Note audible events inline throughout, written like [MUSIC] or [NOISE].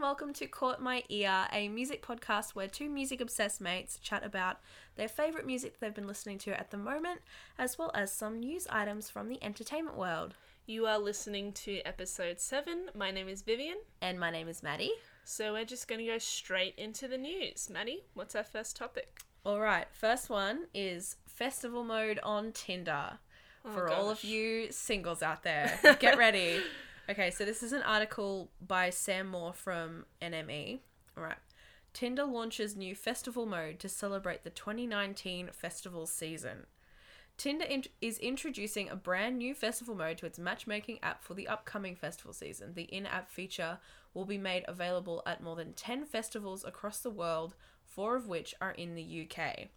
welcome to Caught My Ear, a music podcast where two music obsessed mates chat about their favourite music they've been listening to at the moment, as well as some news items from the entertainment world. You are listening to episode 7. My name is Vivian. And my name is Maddie. So we're just going to go straight into the news. Maddie, what's our first topic? All right, first one is festival mode on Tinder. Oh, For all of you singles out there, [LAUGHS] get ready. Okay, so this is an article by Sam Moore from NME. All right. Tinder launches new festival mode to celebrate the 2019 festival season. Tinder int- is introducing a brand new festival mode to its matchmaking app for the upcoming festival season. The in app feature will be made available at more than 10 festivals across the world, four of which are in the UK.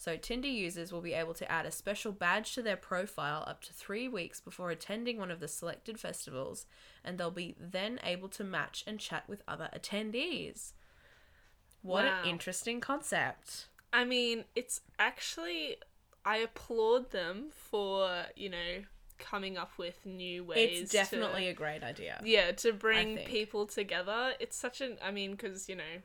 So, Tinder users will be able to add a special badge to their profile up to three weeks before attending one of the selected festivals, and they'll be then able to match and chat with other attendees. What Wow. an interesting concept. I mean, it's actually. I applaud them for, you know, coming up with new ways. It's definitely To, a great idea. yeah, to bring people together. It's such an. I mean, because, you know,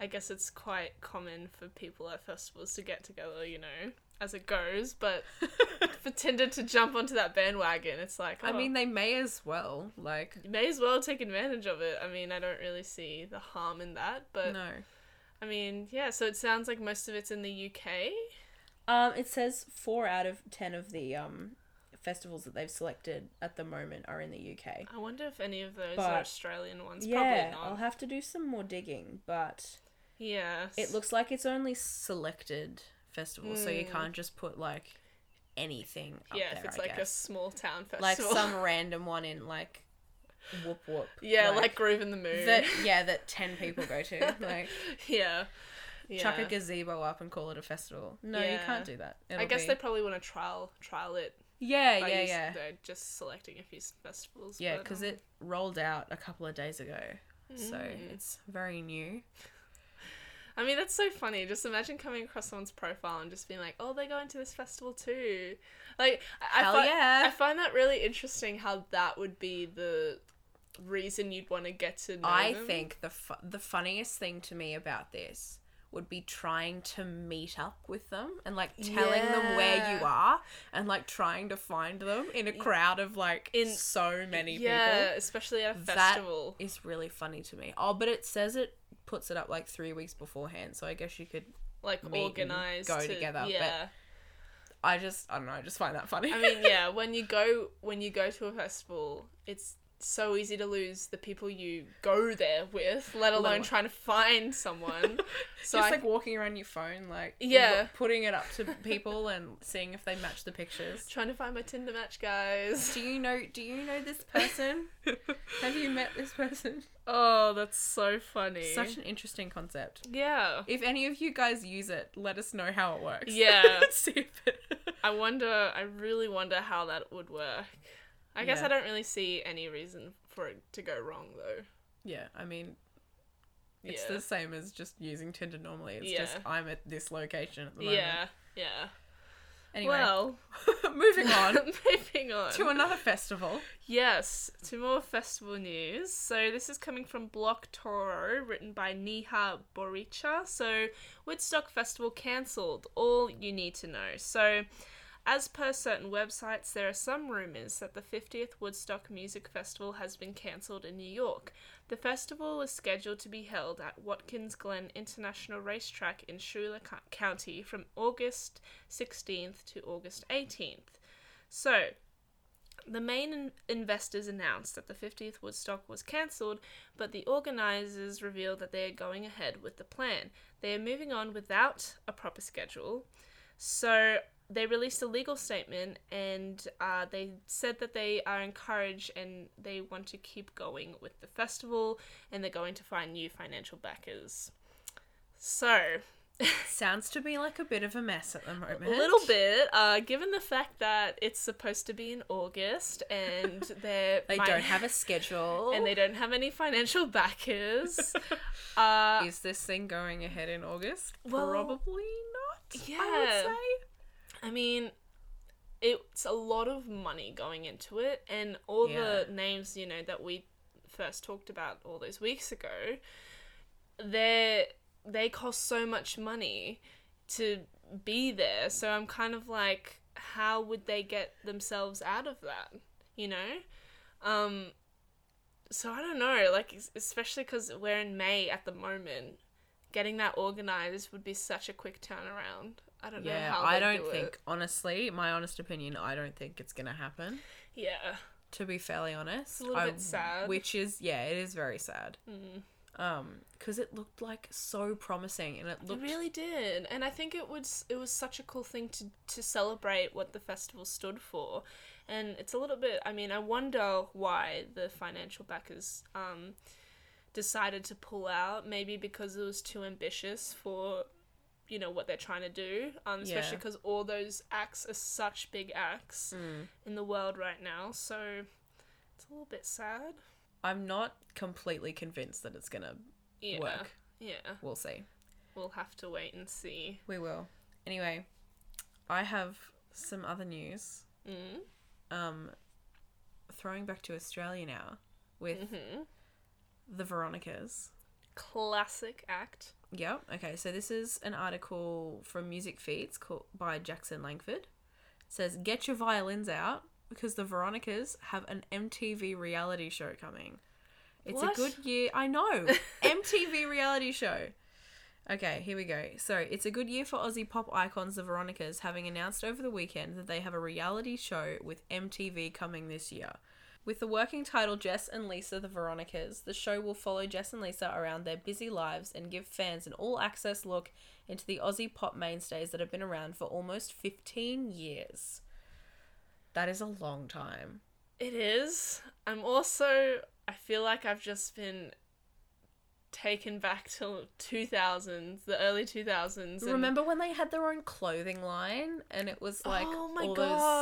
I guess it's quite common for people at festivals to get together, you know, as it goes, but [LAUGHS] for Tinder to jump onto that bandwagon, it's like, I oh, mean, they may as well. Like, you may as well take advantage of it. I mean, I don't really see the harm in that, but no. I mean, yeah. So it sounds like most of it's in the UK. Um, it says four out of ten of the um festivals that they've selected at the moment are in the UK. I wonder if any of those But- are Australian ones. yeah, Probably not. I'll have to do some more digging, but Yeah. it looks like it's only selected festivals, so you Mm. can't just put like anything up Yeah, there. if it's I like a small town festival, like some [LAUGHS] random one in like whoop whoop. yeah, like, Groovin the Moo. that. [LAUGHS] Yeah, that ten people go to. [LAUGHS] Like yeah. Yeah. chuck a gazebo up and call it a festival. No, you can't do that. I It'll guess be- they probably want to trial trial it. Yeah, yeah, yeah. They're just selecting a few festivals. Yeah, because um, it rolled out a couple of days ago, so Mm. it's very new. I mean, that's so funny. Just imagine coming across someone's profile and just being like, "Oh, they're going to this festival too." Like, I, Hell I fi- yeah. I find that really interesting. How that would be the reason you'd want to get to know I them. think the fu- the funniest thing to me about this would be trying to meet up with them and like telling them where you are and like trying to find them in a crowd of like In- so many yeah, people. especially at a festival. is really funny to me. Oh, but it says it puts it up like three weeks beforehand, so I guess you could. like and go to- together, but- Yeah, I just I don't know. I just find that funny. I mean, yeah. [LAUGHS] When you go when you go to a festival, it's so easy to lose the people you go there with, let alone trying to find someone. [LAUGHS] So just I, like walking around your phone, like Yeah. putting it up to people and seeing if they match the pictures. [LAUGHS] trying to find my Tinder match, guys. Do you know? Do you know this person? [LAUGHS] Have you met this person? Oh, that's so funny. Such an interesting concept. yeah. If any of you guys use it, let us know how it works. Yeah. See if it... I wonder. I really wonder how that would work. I guess Yeah. I don't really see any reason for it to go wrong though. yeah, I mean, it's Yeah. the same as just using Tinder normally. It's Yeah. just I'm at this location at the moment. Yeah. Yeah. Anyway, Well, [LAUGHS] moving on [LAUGHS] moving on to another festival. Yes, to more festival news. So this is coming from Block Toro, written by Niha Boricha. So Woodstock Festival cancelled. All you need to know. So. As per certain websites, there are some rumours that the 50th Woodstock Music Festival has been cancelled in New York. The festival is scheduled to be held at Watkins Glen International Racetrack in Schuyler County from August 16th to August 18th. So, the main in- investors announced that the 50th Woodstock was cancelled, but the organisers revealed that they are going ahead with the plan. They are moving on without a proper schedule. So they released a legal statement and uh, they said that they are encouraged and they want to keep going with the festival and they're going to find new financial backers. So, [LAUGHS] Sounds to be like a bit of a mess at the moment. a little bit, uh, given the fact that it's supposed to be in August and [LAUGHS] they're They fi- don't have a schedule. [LAUGHS] and they don't have any financial backers. uh, Is this thing going ahead in August? Well, Probably not. I yeah. I mean, it's a lot of money going into it, and all Yeah. the names you know that we first talked about all those weeks ago, they they cost so much money to be there. So I'm kind of like, how would they get themselves out of that? You know, um, so I don't know. Like especially because we're in May at the moment, getting that organized would be such a quick turnaround. I don't know Yeah, how I don't do think, It. honestly, my honest opinion, I don't think it's going to happen, Yeah. to be fairly honest. a little I- bit sad. Which is, yeah, it is very sad. Mm. Um, because it looked like so promising and it It looked really did, and I think it was it was such a cool thing to to celebrate what the festival stood for, and it's a little bit. I mean, I wonder why the financial backers um decided to pull out. Maybe because it was too ambitious for you know what they're trying to do. Um, especially Yeah. because all those acts are such big acts Mm. in the world right now. So it's a little bit sad. I'm not completely convinced that it's gonna Yeah. work. Yeah. We'll see. We'll have to wait and see. We will. Anyway, I have some other news. Mm. Um, throwing back to Australia now with hmm the Veronicas. Classic act. Yep. Okay. So this is an article from Music Feeds called by Jackson Langford. It says, "Get your violins out because the Veronicas have an MTV reality show coming. It's What? a good year. I know [LAUGHS] MTV reality show. Okay, here we go. So it's a good year for Aussie pop icons, the Veronicas, having announced over the weekend that they have a reality show with MTV coming this year. With the working title Jess and Lisa the Veronicas, the show will follow Jess and Lisa around their busy lives and give fans an all access look into the Aussie pop mainstays that have been around for almost 15 years. That is a long time. It is. I'm also. I feel like I've just been taken back to 2000s, the early 2000s. and- Remember when they had their own clothing line and it was like oh my all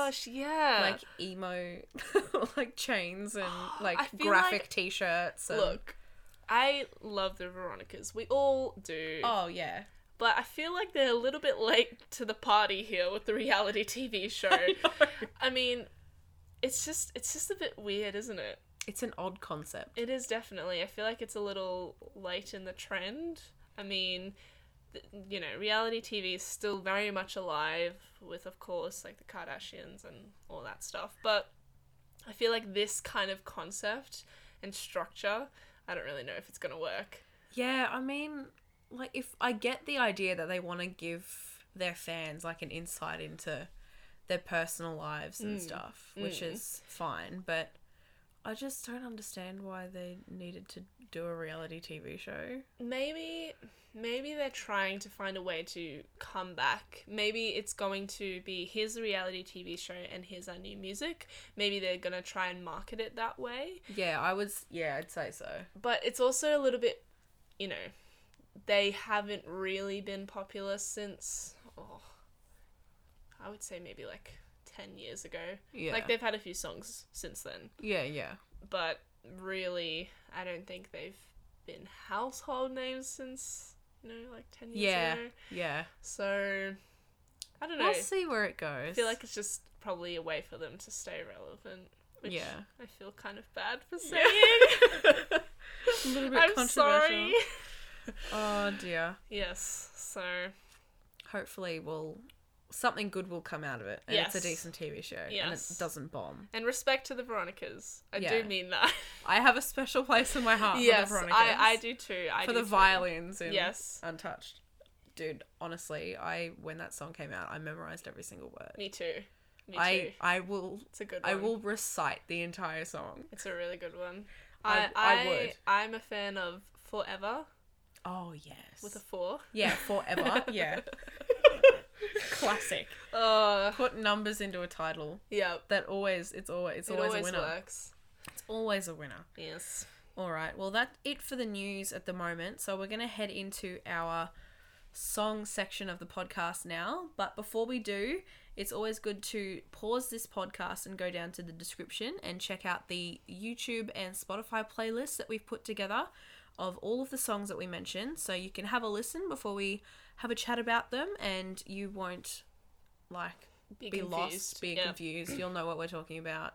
gosh, yeah. like emo [LAUGHS] like chains and [GASPS] like graphic like- t-shirts and look, I love the Veronicas. We all do. Oh yeah. But I feel like they're a little bit late to the party here with the reality TV [LAUGHS] show. I mean, it's just it's just a bit weird, isn't it? It's an odd concept. It is definitely. I feel like it's a little late in the trend. I mean, you know, reality TV is still very much alive with, of course, like the Kardashians and all that stuff. But I feel like this kind of concept and structure, I don't really know if it's going to work. Yeah, I mean, like if I get the idea that they want to give their fans like an insight into their personal lives and Mm. stuff, which Mm. is fine, but I just don't understand why they needed to do a reality TV show. Maybe maybe they're trying to find a way to come back. Maybe it's going to be here's the reality TV show and here's our new music. Maybe they're going to try and market it that way. Yeah, I was. Yeah, I'd say so. But it's also a little bit, you know, they haven't really been popular since oh I would say maybe like 10 years ago. Yeah. Like they've had a few songs since then, yeah, yeah. but really I don't think they've been household names since you know like 10 years Yeah. ago. Yeah. So I don't know. We'll see where it goes. I feel like it's just probably a way for them to stay relevant. Which Yeah. I feel kind of bad for saying. [LAUGHS] a little bit [LAUGHS] I'm controversial. sorry. Oh dear. Yes. So Hopefully, we'll something good will come out of it, and it's a decent TV show, and it doesn't bomb. and respect to the Veronicas. I Yeah. do mean that. [LAUGHS] I have a special place in my heart yes, for the Veronicas. I, I do too. I for do the too. violins in Yes. Untouched. Dude, honestly, I when that song came out, I memorized every single word. Me too. Me too. I I will it's a good one. I will recite the entire song. It's a really good one. I- I, I I, would. I'm a fan of Forever Oh yes. with a four. yeah, forever. [LAUGHS] yeah. Classic. Uh, Put numbers into a title. yeah. That always it's always it's It always, always a winner. works. It's always a winner. Yes. All right. Well, that's it for the news at the moment. So we're going to head into our song section of the podcast now. But before we do, it's always good to pause this podcast and go down to the description and check out the YouTube and Spotify playlists that we've put together of all of the songs that we mentioned. So you can have a listen before we have a chat about them and you won't like Be, be, lost, be yeah. confused. You'll know what we're talking about.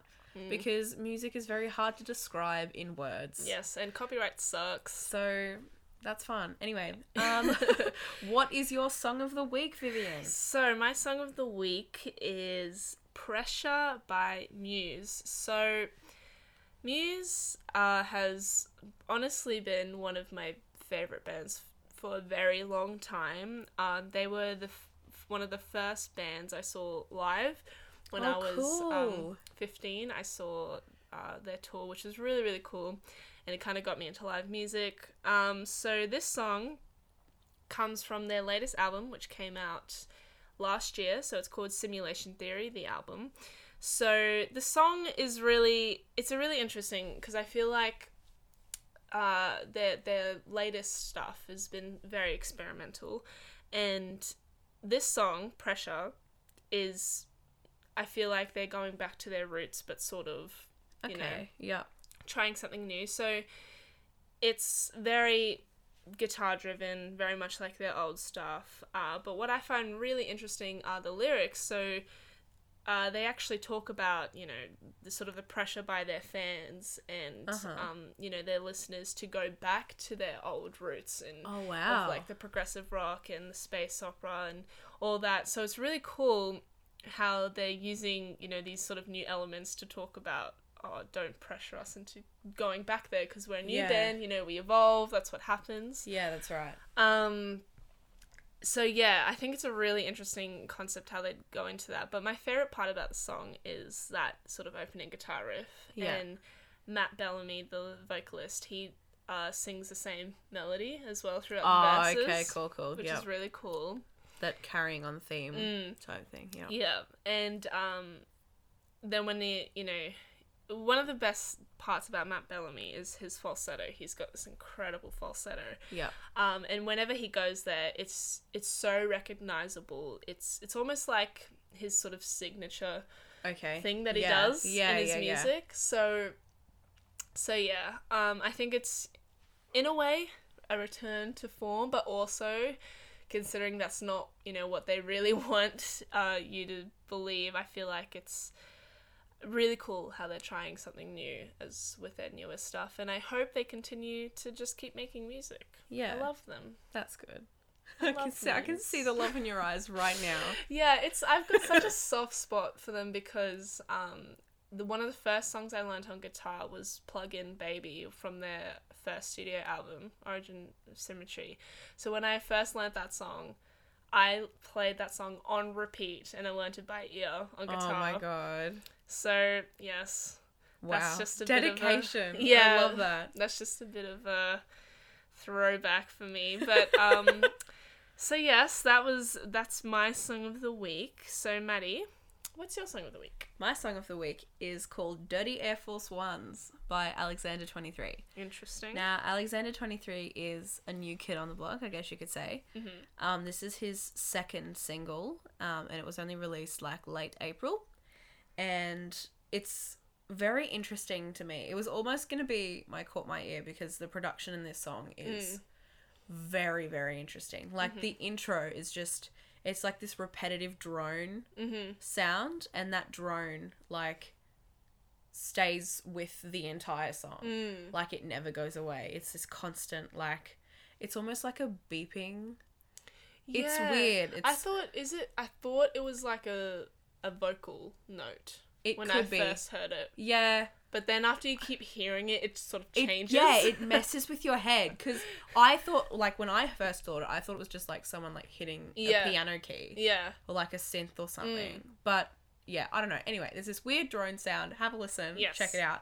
because music is very hard to describe in words. Yes, and copyright sucks. So that's fun. Anyway, [LAUGHS] um, [LAUGHS] what is your song of the week, Vivian? So, my song of the week is Pressure by Muse. So, Muse uh, has honestly been one of my favorite bands for a very long time. Um, they were the f- one of the first bands I saw live when Oh, I was cool. um, 15. I saw uh, their tour, which was really, really cool. And it kind of got me into live music. Um, so, this song comes from their latest album, which came out last year. So it's called Simulation Theory, the album. So the song is really, it's a really interesting because I feel like uh, their their latest stuff has been very experimental, and this song Pressure is, I feel like they're going back to their roots, but sort of, you Okay. know, yeah. trying something new. So it's very guitar driven, very much like their old stuff. Uh, but what I find really interesting are the lyrics. So uh, they actually talk about you know the sort of the pressure by their fans and Uh-huh. um, you know their listeners to go back to their old roots and Oh wow. of like the progressive rock and the space opera and all that. So it's really cool how they're using you know these sort of new elements to talk about. Oh, don't pressure us into going back there because we're a new Yeah. band. You know, we evolve. That's what happens. yeah, that's right. Um, so yeah, I think it's a really interesting concept how they go into that. But my favorite part about the song is that sort of opening guitar riff. Yeah. And Matt Bellamy, the vocalist, he uh, sings the same melody as well throughout Oh, the verses. okay, cool, cool. Which yeah. is really cool. that carrying on theme Mm. type thing. Yeah. Yeah, and um, then when the you know, one of the best parts about Matt Bellamy is his falsetto. He's got this incredible falsetto. Yeah. Um, and whenever he goes there, it's it's so recognizable. It's it's almost like his sort of signature Okay. thing that he Yeah. does Yeah, in his yeah, music. So, so yeah, um, I think it's in a way a return to form, but also considering that's not you know what they really [LAUGHS] want uh, you to believe. I feel like it's really cool how they're trying something new as with their newest stuff, and I hope they continue to just keep making music. Yeah. I love them. That's good. I can love see I can see the love in your eyes right now. [LAUGHS] Yeah, it's I've got such a [LAUGHS] soft spot for them because um the one of the first songs I learned on guitar was Plug In Baby from their first studio album, Origin of Symmetry. So when I first learned that song, I played that song on repeat and I learned it by ear on guitar. Oh my god. So yes, Wow. That's just a bit of a- dedication. Yeah. I love that. that's just a bit of a throwback for me. But um [LAUGHS] so yes, that was that's my song of the week. So Maddie, what's your song of the week? My song of the week is called Dirty Air Force Ones by Alexander 23. Interesting. Now, Alexander 23 is a new kid on the block, I guess you could say. Mhm. Um, this is his second single, um, and it was only released like late April. And it's very interesting to me. It was almost going to be my caught my ear because the production in this song is very, very interesting. Like the intro is just, it's like this repetitive drone Mhm. sound, and that drone, like, stays with the entire song Mm. like it never goes away. It's this constant like it's almost like a beeping. It's weird. It's I thought is it I thought it was like a a vocal note it when could I be. first heard it. Yeah. But then after you keep hearing it, it sort of It, changes. yeah, [LAUGHS] it messes with your head cuz I thought like when I first thought it, I thought it was just like someone like hitting Yeah. a piano key yeah. or like a synth or something. Mm. But yeah, I don't know. Anyway, there's this weird drone sound. Have a listen. Yes. Check it out.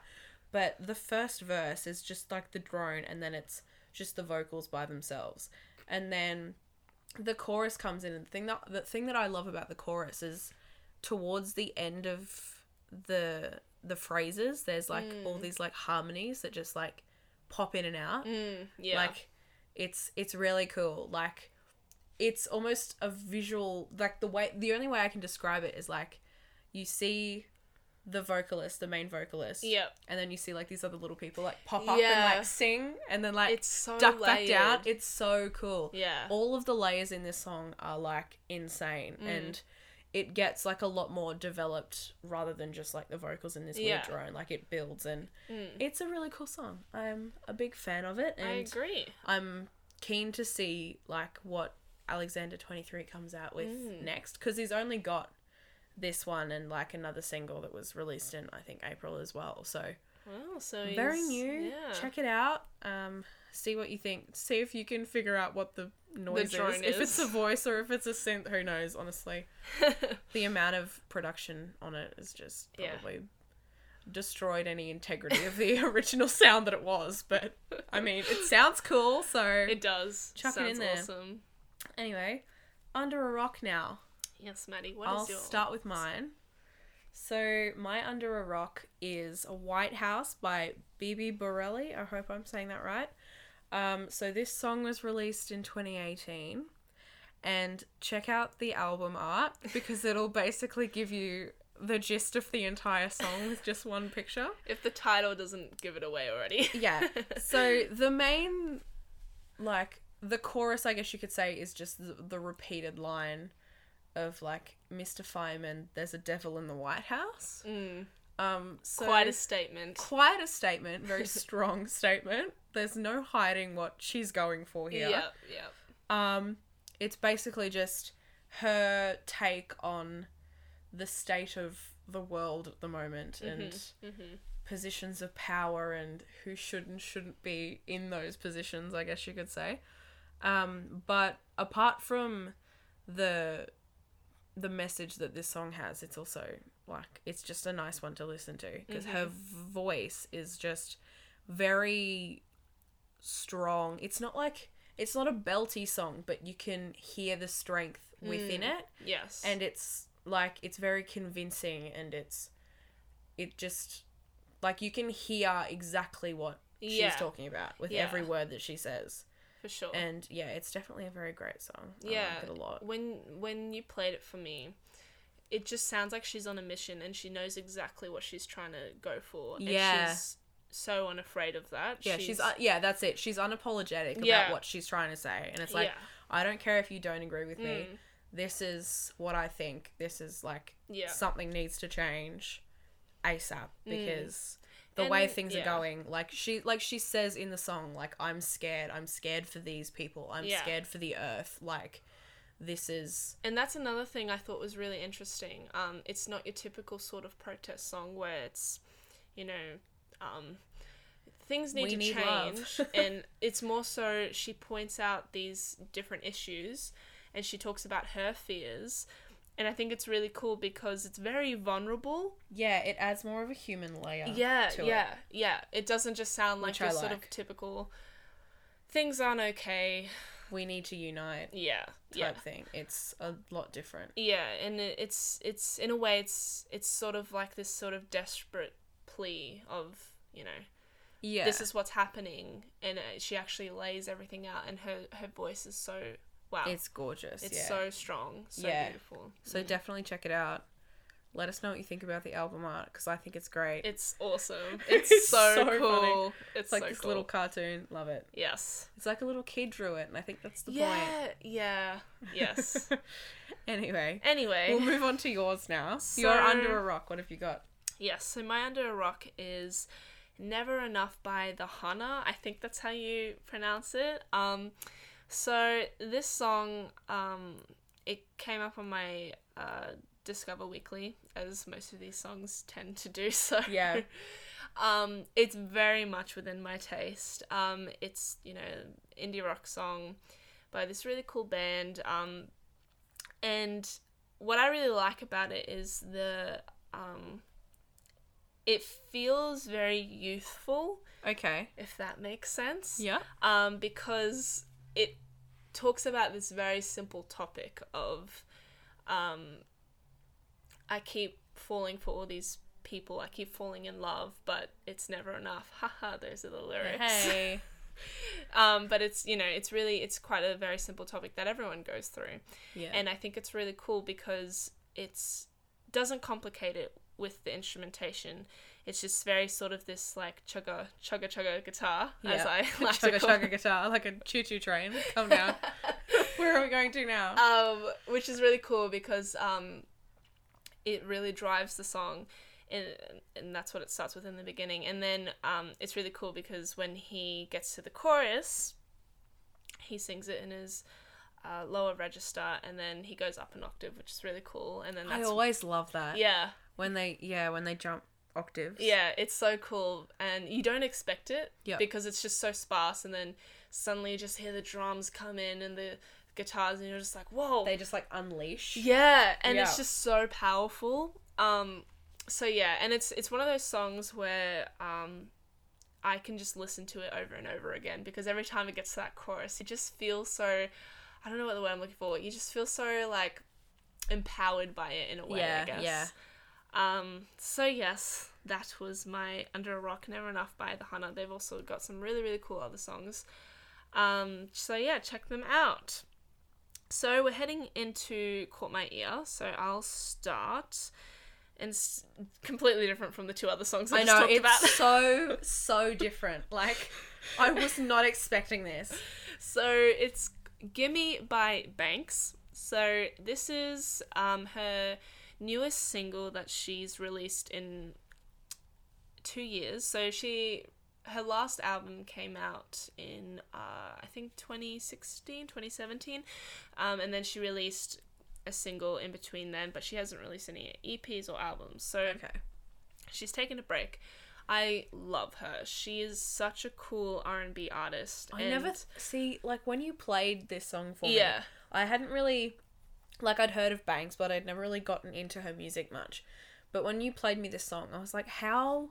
But the first verse is just like the drone and then it's just the vocals by themselves. And then the chorus comes in and the thing that the thing that I love about the chorus is towards the end of the the phrases there's like all these like harmonies that just like pop in and out. Mm, yeah. Like it's it's really cool. Like it's almost a visual like the way the only way I can describe it is like you see the vocalist, the main vocalist. Yep. And then you see like these other little people like pop up Yeah. and like sing and then like It's so duck layered. back down. It's so cool. Yeah. All of the layers in this song are like insane Mm. and it gets like a lot more developed rather than just like the vocals in this Yeah. weird drone. Like it builds and Mm. it's a really cool song. I'm a big fan of it I and agree. I'm keen to see like what Alexander 23 comes out with Mm. next because he's only got this one and like another single that was released in I think April as well. So Well, so very new. Yeah. Check it out. Um, see what you think. See if you can figure out what the noise is. drone If it's is. a voice or if it's a synth, who knows? Honestly, [LAUGHS] the amount of production on it is just Yeah. probably destroyed any integrity of the [LAUGHS] original sound that it was. But I mean, it [LAUGHS] sounds cool. So it does. Chuck it in there. awesome. anyway, under a rock now. Yes, Maddie. What is I'll start with mine. So my Under a Rock is a White House by Bibi Bourelly. I hope I'm saying that right. Um, so this song was released in 2018, and check out the album art because it'll basically give you the gist of the entire song with just one picture. [LAUGHS] If the title doesn't give it away already. Yeah. [LAUGHS] So the main, like the chorus, I guess you could say, is just the, the repeated line of like Mr. Fireman, there's a devil in the White House. Mm, Um, so quite a statement. quite a statement, very [LAUGHS] strong statement. There's no hiding what she's going for here. Yeah, yeah. Um, it's basically just her take on the state of the world at the moment and Mm-hmm. positions of power and who should and shouldn't be in those positions, I guess you could say. Um, but apart from the the message that this song has, it's also like it's just a nice one to listen to because her mm-hmm. voice is just very strong. It's not like it's not a belty song, but you can hear the strength mm, within it Yes. and it's like it's very convincing and it's it just like you can hear exactly what Yeah. she's talking about with Yeah. every word that she says for sure. and yeah it's definitely a very great song I yeah. like it a lot When when you played it for me, it just sounds like she's on a mission and she knows exactly what she's trying to go for. And Yeah. she's so unafraid of that. yeah she's, uh, yeah that's it she's unapologetic Yeah. about what she's trying to say and it's like yeah. i don't care if you don't agree with me Mm. this is what i think this is like Yeah. something needs to change asap because the And- way things yeah. are going like she like she says in the song like i'm scared i'm scared for these people i'm Yeah. scared for the earth like this is And that's another thing I thought was really interesting. Um, it's not your typical sort of protest song where it's, you know, um, things need We to need change. [LAUGHS] and it's more so she points out these different issues and she talks about her fears. And I think it's really cool because it's very vulnerable. yeah it adds more of a human layer Yeah, to yeah, yeah. It doesn't just sound like Which your I sort of typical things aren't okay. we need to unite Yeah, type yeah. thing it's a lot different Yeah, and it's it's in a way it's it's sort of like this sort of desperate plea of you know yeah this is what's happening, and uh, she actually lays everything out, and her her voice is so wow, it's gorgeous it's yeah. so strong, so Yeah. beautiful. so Mm. definitely check it out let us know what you think about the album art because i think it's great it's awesome. [LAUGHS] It's, It's so, so cool. It's, it's like so this cool. little cartoon love it yes. it's like a little kid drew it and i think that's the Yeah, point yeah, yes. [LAUGHS] anyway anyway, We'll move on to yours now. You're under a rock. What have you got? Yes, so my under a rock is Never Enough by the Hunna. I think that's how you pronounce it. Um so this song um it came up on my uh Discover Weekly as most of these songs tend to do [LAUGHS] so. Yeah. um it's very much within my taste. Um it's, you know, indie rock song by this really cool band um and what I really like about it is the um it feels very youthful Okay. if that makes sense Yeah. um because it talks about this very simple topic of um I keep falling for all these people I keep falling in love but it's never enough haha those are the lyrics Hey. [LAUGHS] um but it's you know it's really it's quite a very simple topic that everyone goes through Yeah. and I think it's really cool because it's doesn't complicate it with the instrumentation. It's just very sort of this like chugga chugga chugga guitar, as Yeah. I [LAUGHS] like to chugga call chugga guitar like a choo choo train. Come down. [LAUGHS] Where are we going to now? um, which is really cool because um, it really drives the song. And, and that's what it starts with in the beginning. And then um, it's really cool because when he gets to the chorus, he sings it in his uh, lower register and then he goes up an octave, which is really cool. And then I always love that. yeah, When they yeah when they jump octaves. yeah, it's so cool, and you don't expect it Yep. because it's just so sparse, and then suddenly you just hear the drums come in and the guitars, and you're just like, whoa, They just like unleash. yeah, and Yeah. it's just so powerful. Um, so yeah, and it's it's one of those songs where um, I can just listen to it over and over again because every time it gets to that chorus, it just feels so. I don't know what the word I'm looking for. You just feel so like empowered by it in a way. Yeah, I guess. yeah. Um, so yes, that was my Under a Rock Never Enough by the Hunna. They've also got some really, really cool other songs. Um, so yeah, check them out. So we're heading into Caught My Ear, so I'll start. And it's completely different from the two other songs I, I just know talked it's about. so [LAUGHS] so different. Like I was not expecting this. So it's Gimme by Banks. So this is um, her newest single that she's released in two years. So she her last album came out in uh, I think 2016, 2017. Um, and then she released a single in between then, but she hasn't released any EPs or albums. So Okay. she's taken a break. I love her. She is such a cool R&B artist. I never th- see like when you played this song for me. Yeah. I hadn't really like I'd heard of Banks, but I'd never really gotten into her music much. But when you played me this song, I was like, how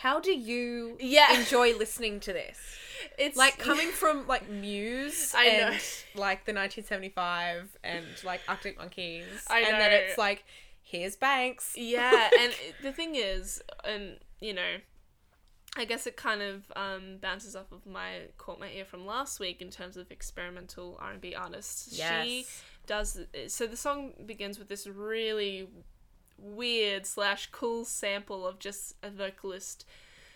how do you Yeah. enjoy listening to this? [LAUGHS] It's Like coming from like Muse [LAUGHS] I know. and like the 1975 and like Arctic Monkeys, I and then it's like here's Banks. yeah, [LAUGHS] and the thing is, and you know, I guess it kind of um, bounces off of my caught my ear from last week in terms of experimental R and B artists. She Yes. Does so. The song begins with this really weird slash cool sample of just a vocalist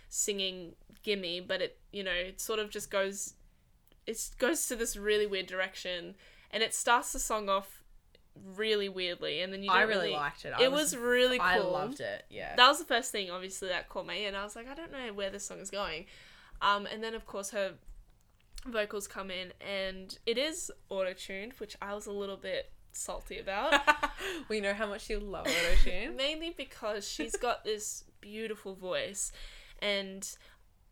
singing "Gimme," but it you know it sort of just goes it goes to this really weird direction, and it starts the song off really weirdly, and then you I really liked it. I it was, really cool. I loved it. Yeah. That was the first thing, obviously, that caught my ear, and I was like, I don't know where this song is going. Um, and then, of course, her vocals come in, and it is auto tuned, which I was a little bit salty about. [LAUGHS] we know how much you love autotune. [LAUGHS] Mainly because she's got this beautiful voice, and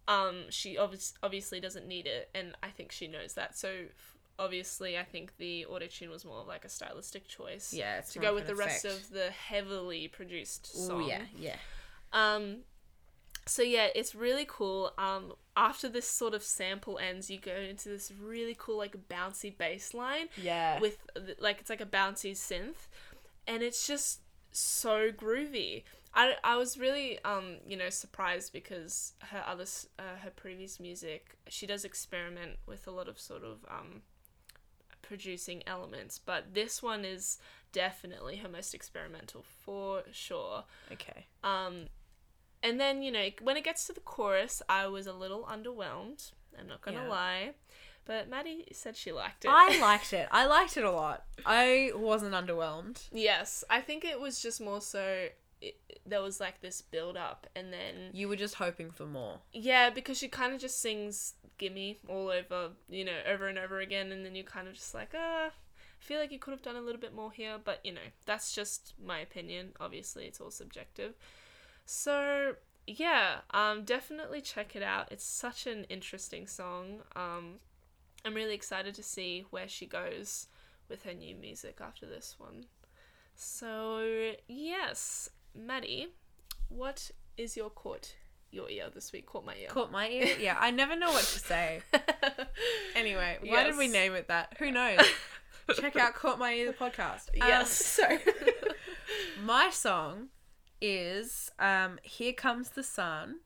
um, she obvi- obviously doesn't need it, and I think she knows that. So, f- obviously, I think the auto tune was more of like a stylistic choice. yeah, To go with the rest of the heavily produced Ooh, song. yeah, yeah. Um, so yeah, it's really cool. Um, after this sort of sample ends, you go into this really cool like bouncy bass line Yeah. with like it's like a bouncy synth, and it's just so groovy. I, I was really um you know surprised because her other uh, her previous music she does experiment with a lot of sort of um producing elements but this one is definitely her most experimental for sure okay. um, and then you know when it gets to the chorus, I was a little underwhelmed. I'm not gonna Yeah. lie, but Maddie said she liked it. I [LAUGHS] liked it. I liked it a lot. I wasn't underwhelmed. yes, I think it was just more so. It, there was like this build up, and then You were just hoping for more. yeah, because she kind of just sings "Gimme" all over, you know, over and over again, and then you're kind of just like, ah. I feel like you could have done a little bit more here, but you know, that's just my opinion. Obviously, it's all subjective. So yeah, um, definitely check it out. It's such an interesting song. Um, I'm really excited to see where she goes with her new music after this one. So yes, Maddie, what is your caught your ear this week? Caught my ear. Caught my ear. Yeah, I never know what to say. [LAUGHS] Anyway, why did we name it that? Who [LAUGHS] knows? Check out Caught My Ear the podcast. Um, Yes. [LAUGHS] so my song is um Here Comes the Sun,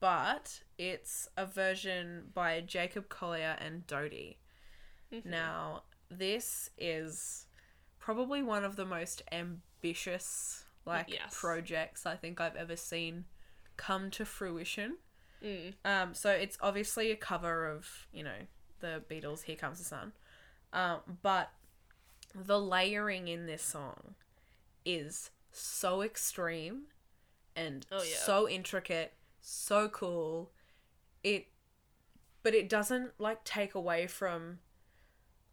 but it's a version by Jacob Collier and Dodie. Mm-hmm. Now, this is probably one of the most ambitious like Yes. projects I think I've ever seen come to fruition. Mm. Um, so it's obviously a cover of, you know, the Beatles' Here Comes the Sun. Um, but the layering in this song is so extreme and Oh, yeah. so intricate, so cool. It but it doesn't like take away from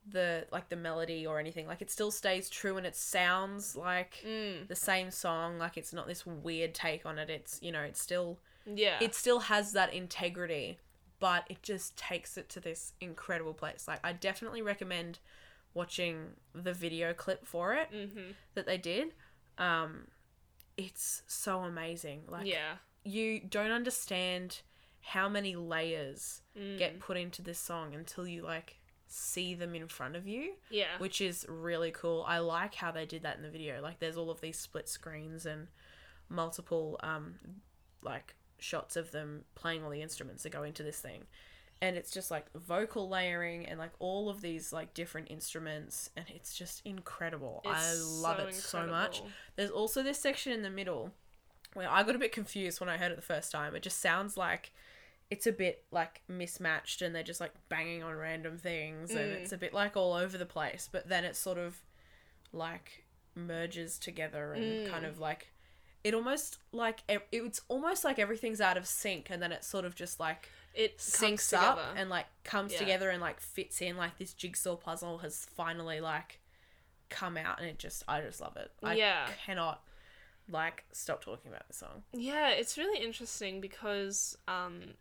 the like the melody or anything. Like it still stays true and it sounds like Mm. the same song. Like it's not this weird take on it. It's you know, it's still Yeah. it still has that integrity, but it just takes it to this incredible place. Like I definitely recommend watching the video clip for it mm-hmm. that they did. Um it's so amazing. Like yeah. you don't understand how many layers Mm. get put into this song until you like see them in front of you Yeah. which is really cool. I like how they did that in the video. Like there's all of these split screens and multiple um like shots of them playing all the instruments that go into this thing. And it's just like vocal layering and like all of these like different instruments and it's just incredible. I love so it so much. There's also this section in the middle where I got a bit confused when I heard it the first time. It just sounds like it's a bit like mismatched and they're just like banging on random things and Mm. it's a bit like all over the place, but then it sort of like merges together and Mm. kind of like it almost like it, it's almost like everything's out of sync and then it sort of just like It syncs up together. and like comes Yeah. together and like fits in like this jigsaw puzzle has finally like come out and it just I just love it. I Yeah. cannot like stop talking about this song. Yeah, it's really interesting because um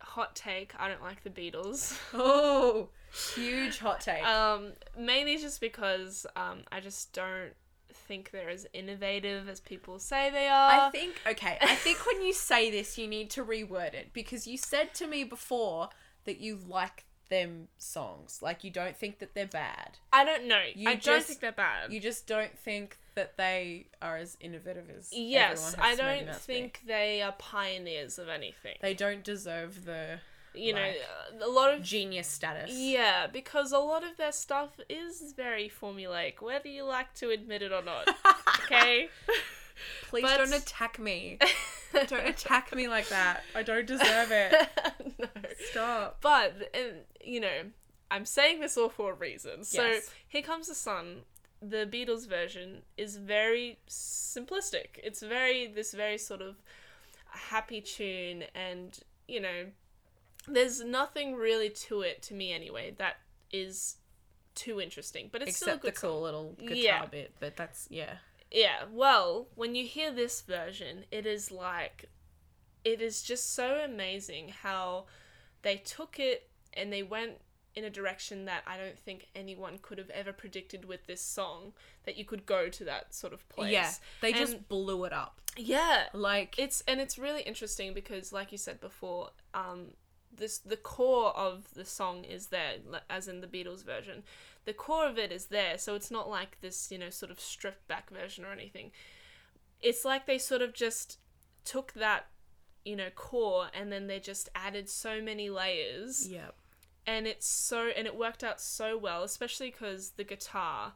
hot take, I don't like the Beatles. [LAUGHS] Oh, huge hot take. um mainly just because um I just don't think they're as innovative as people say they are. I think okay. I think when you say this, you need to reword it because you said to me before that you like them songs. Like you don't think that they're bad. I don't know. You I don't just- think they're bad. You just don't think that they are as innovative as yes, I don't think they are pioneers of anything. they don't deserve the you know, like, uh, a lot of genius status. Yeah, because a lot of their stuff is very formulaic, whether you like to admit it or not. [LAUGHS] Okay? Please But- don't attack me. don't attack me like that. I don't deserve it. [LAUGHS] no. Stop. But, and, you know, I'm saying this all for a reason. So, Here Comes the Sun, the Beatles version, is very simplistic. It's very, this very sort of happy tune, and, you know, there's nothing really to it, to me anyway, that is too interesting. But it's still a Except the good song. cool little guitar Yeah. bit, but that's yeah. Yeah, well, when you hear this version, it is like it is just so amazing how they took it and they went in a direction that I don't think anyone could have ever predicted with this song that you could go to that sort of place. Yeah, they just blew it up. Yeah. Like It's and it's really interesting because like you said before, um this the core of the song is there as in the Beatles version. The core of it is there, so it's not like this, you know, sort of stripped back version or anything. It's like they sort of just took that, you know, core and then they just added so many layers. Yeah, and it's so and it worked out so well especially because the guitar.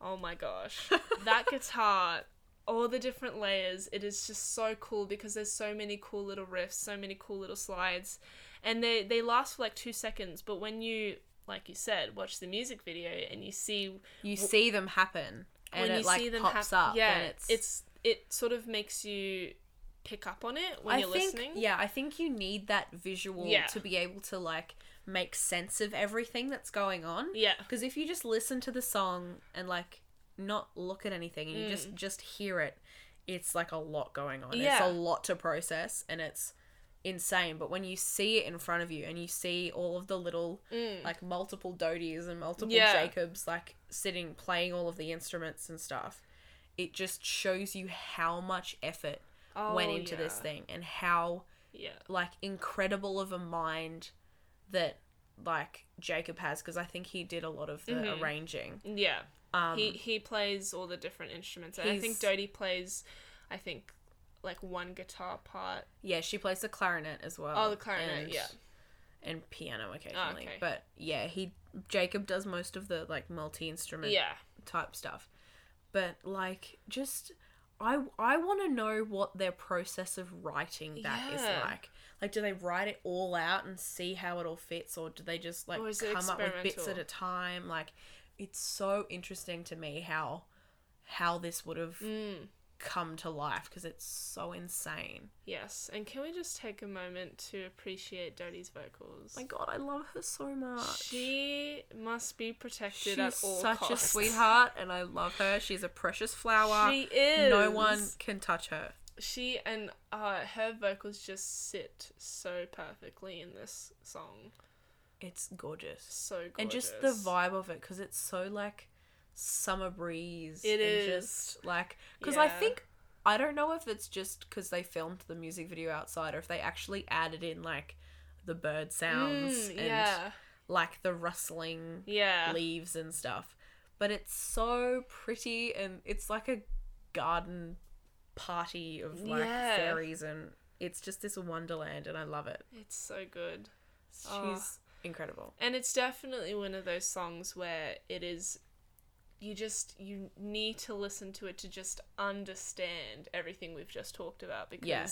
Oh my gosh. [LAUGHS] That guitar all the different layers it is just so cool because there's so many cool little riffs so many cool little slides and they they last for like two seconds but when you like you said watch the music video and you see you see them happen, and when it you like see them pops hap- up. yeah and it's, it's it sort of makes you pick up on it when I you're think, listening Yeah, I think you need that visual Yeah. to be able to like make sense of everything that's going on. yeah Because if you just listen to the song and like not look at anything and you Mm. just just hear it, it's like a lot going on. It's Yeah. a lot to process and it's insane. But when you see it in front of you and you see all of the little Mm. like multiple Dodies and multiple Yeah. Jacobs like sitting playing all of the instruments and stuff, it just shows you how much effort went Oh, into this thing and how yeah like incredible of a mind that like Jacob has because I think he did a lot of the Mhm. arranging. yeah Um, he he plays all the different instruments. And I think Dodie plays, I think, like one guitar part. yeah, she plays the clarinet as well. Oh, the clarinet, and- yeah. and piano occasionally. okay. But yeah, he Jacob does most of the like multi instrument Yeah, type stuff. But like just I I want to know what their process of writing that is Yeah. like. Like do they write it all out and see how it all fits or do they just like is come up with bits at a time? Like it's so interesting to me how how this would have Mm. Come to life because it's so insane. Yes, and can we just take a moment to appreciate Dodie's vocals? my god, I love her so much. She must be protected She's at all such costs. a sweetheart, and I love her. She's a precious flower. She is. No one can touch her. She and uh, her vocals just sit so perfectly in this song. It's gorgeous. So gorgeous. And just the vibe of it, because it's so like summer breeze. It and is. Just like, because I think, I don't know if it's just because they filmed the music video outside or if they actually added in like the bird sounds Mm, and yeah, like the rustling yeah, leaves and stuff. But it's so pretty and it's like a garden party of like Yeah. fairies and it's just this wonderland and I love it. it's so good. She's Oh. incredible. And it's definitely one of those songs where it is you just you need to listen to it to just understand everything we've just talked about because Yeah.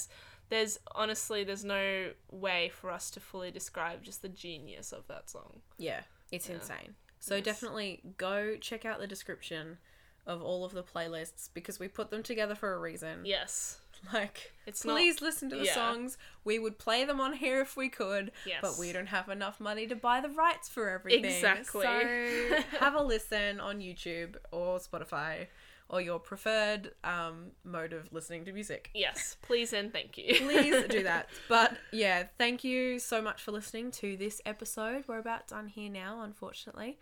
there's honestly there's no way for us to fully describe just the genius of that song. Yeah, it's Yeah. insane. So Yes. definitely go check out the description of all of the playlists because we put them together for a reason. Yes. [LAUGHS] Like, It's not please listen to the yeah. songs. We would play them on here if we could, Yes. but we don't have enough money to buy the rights for everything. Exactly. So [LAUGHS] have a listen on YouTube or Spotify or your preferred um, mode of listening to music. Yes, please and thank you. Please do [LAUGHS] that. But yeah, thank you so much for listening to this episode. We're about done here now, unfortunately.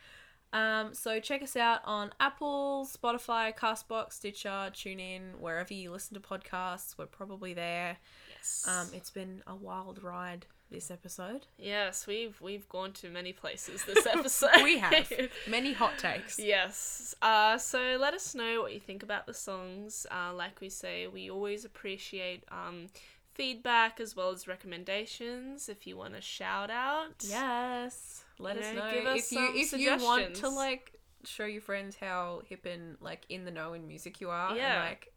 Um, so check us out on Apple, Spotify, Castbox, Stitcher, TuneIn, wherever you listen to podcasts. We're probably there. yes. Um, it's been a wild ride this episode. yes, we've we've gone to many places this [LAUGHS] episode. We have [LAUGHS] many hot takes. Yes. Uh, so let us know what you think about the songs. Uh, like we say, we always appreciate um, feedback as well as recommendations. If you want a shout out, Yes. Let You us know, know give us if you if you want to like show your friends how hip and like in the know in music you are Yeah. and like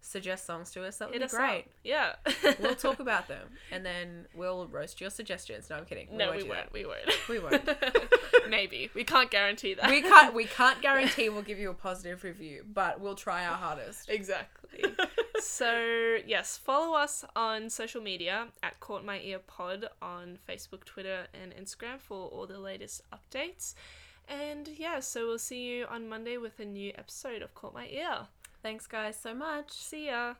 suggest songs to us. That would hit be great. up. Yeah. we'll talk [LAUGHS] about them and then we'll roast your suggestions. No, I'm kidding. no, we do won't. We won't. We [LAUGHS] won't. Maybe we can't guarantee that. We can't. We can't [LAUGHS] guarantee we'll give you a positive review, but we'll try our hardest. Exactly. so yes, follow us on social media at Caught My Ear Pod on Facebook, Twitter, and Instagram for all the latest updates. And yeah, so we'll see you on Monday with a new episode of Caught My Ear. Thanks, guys, so much. See ya.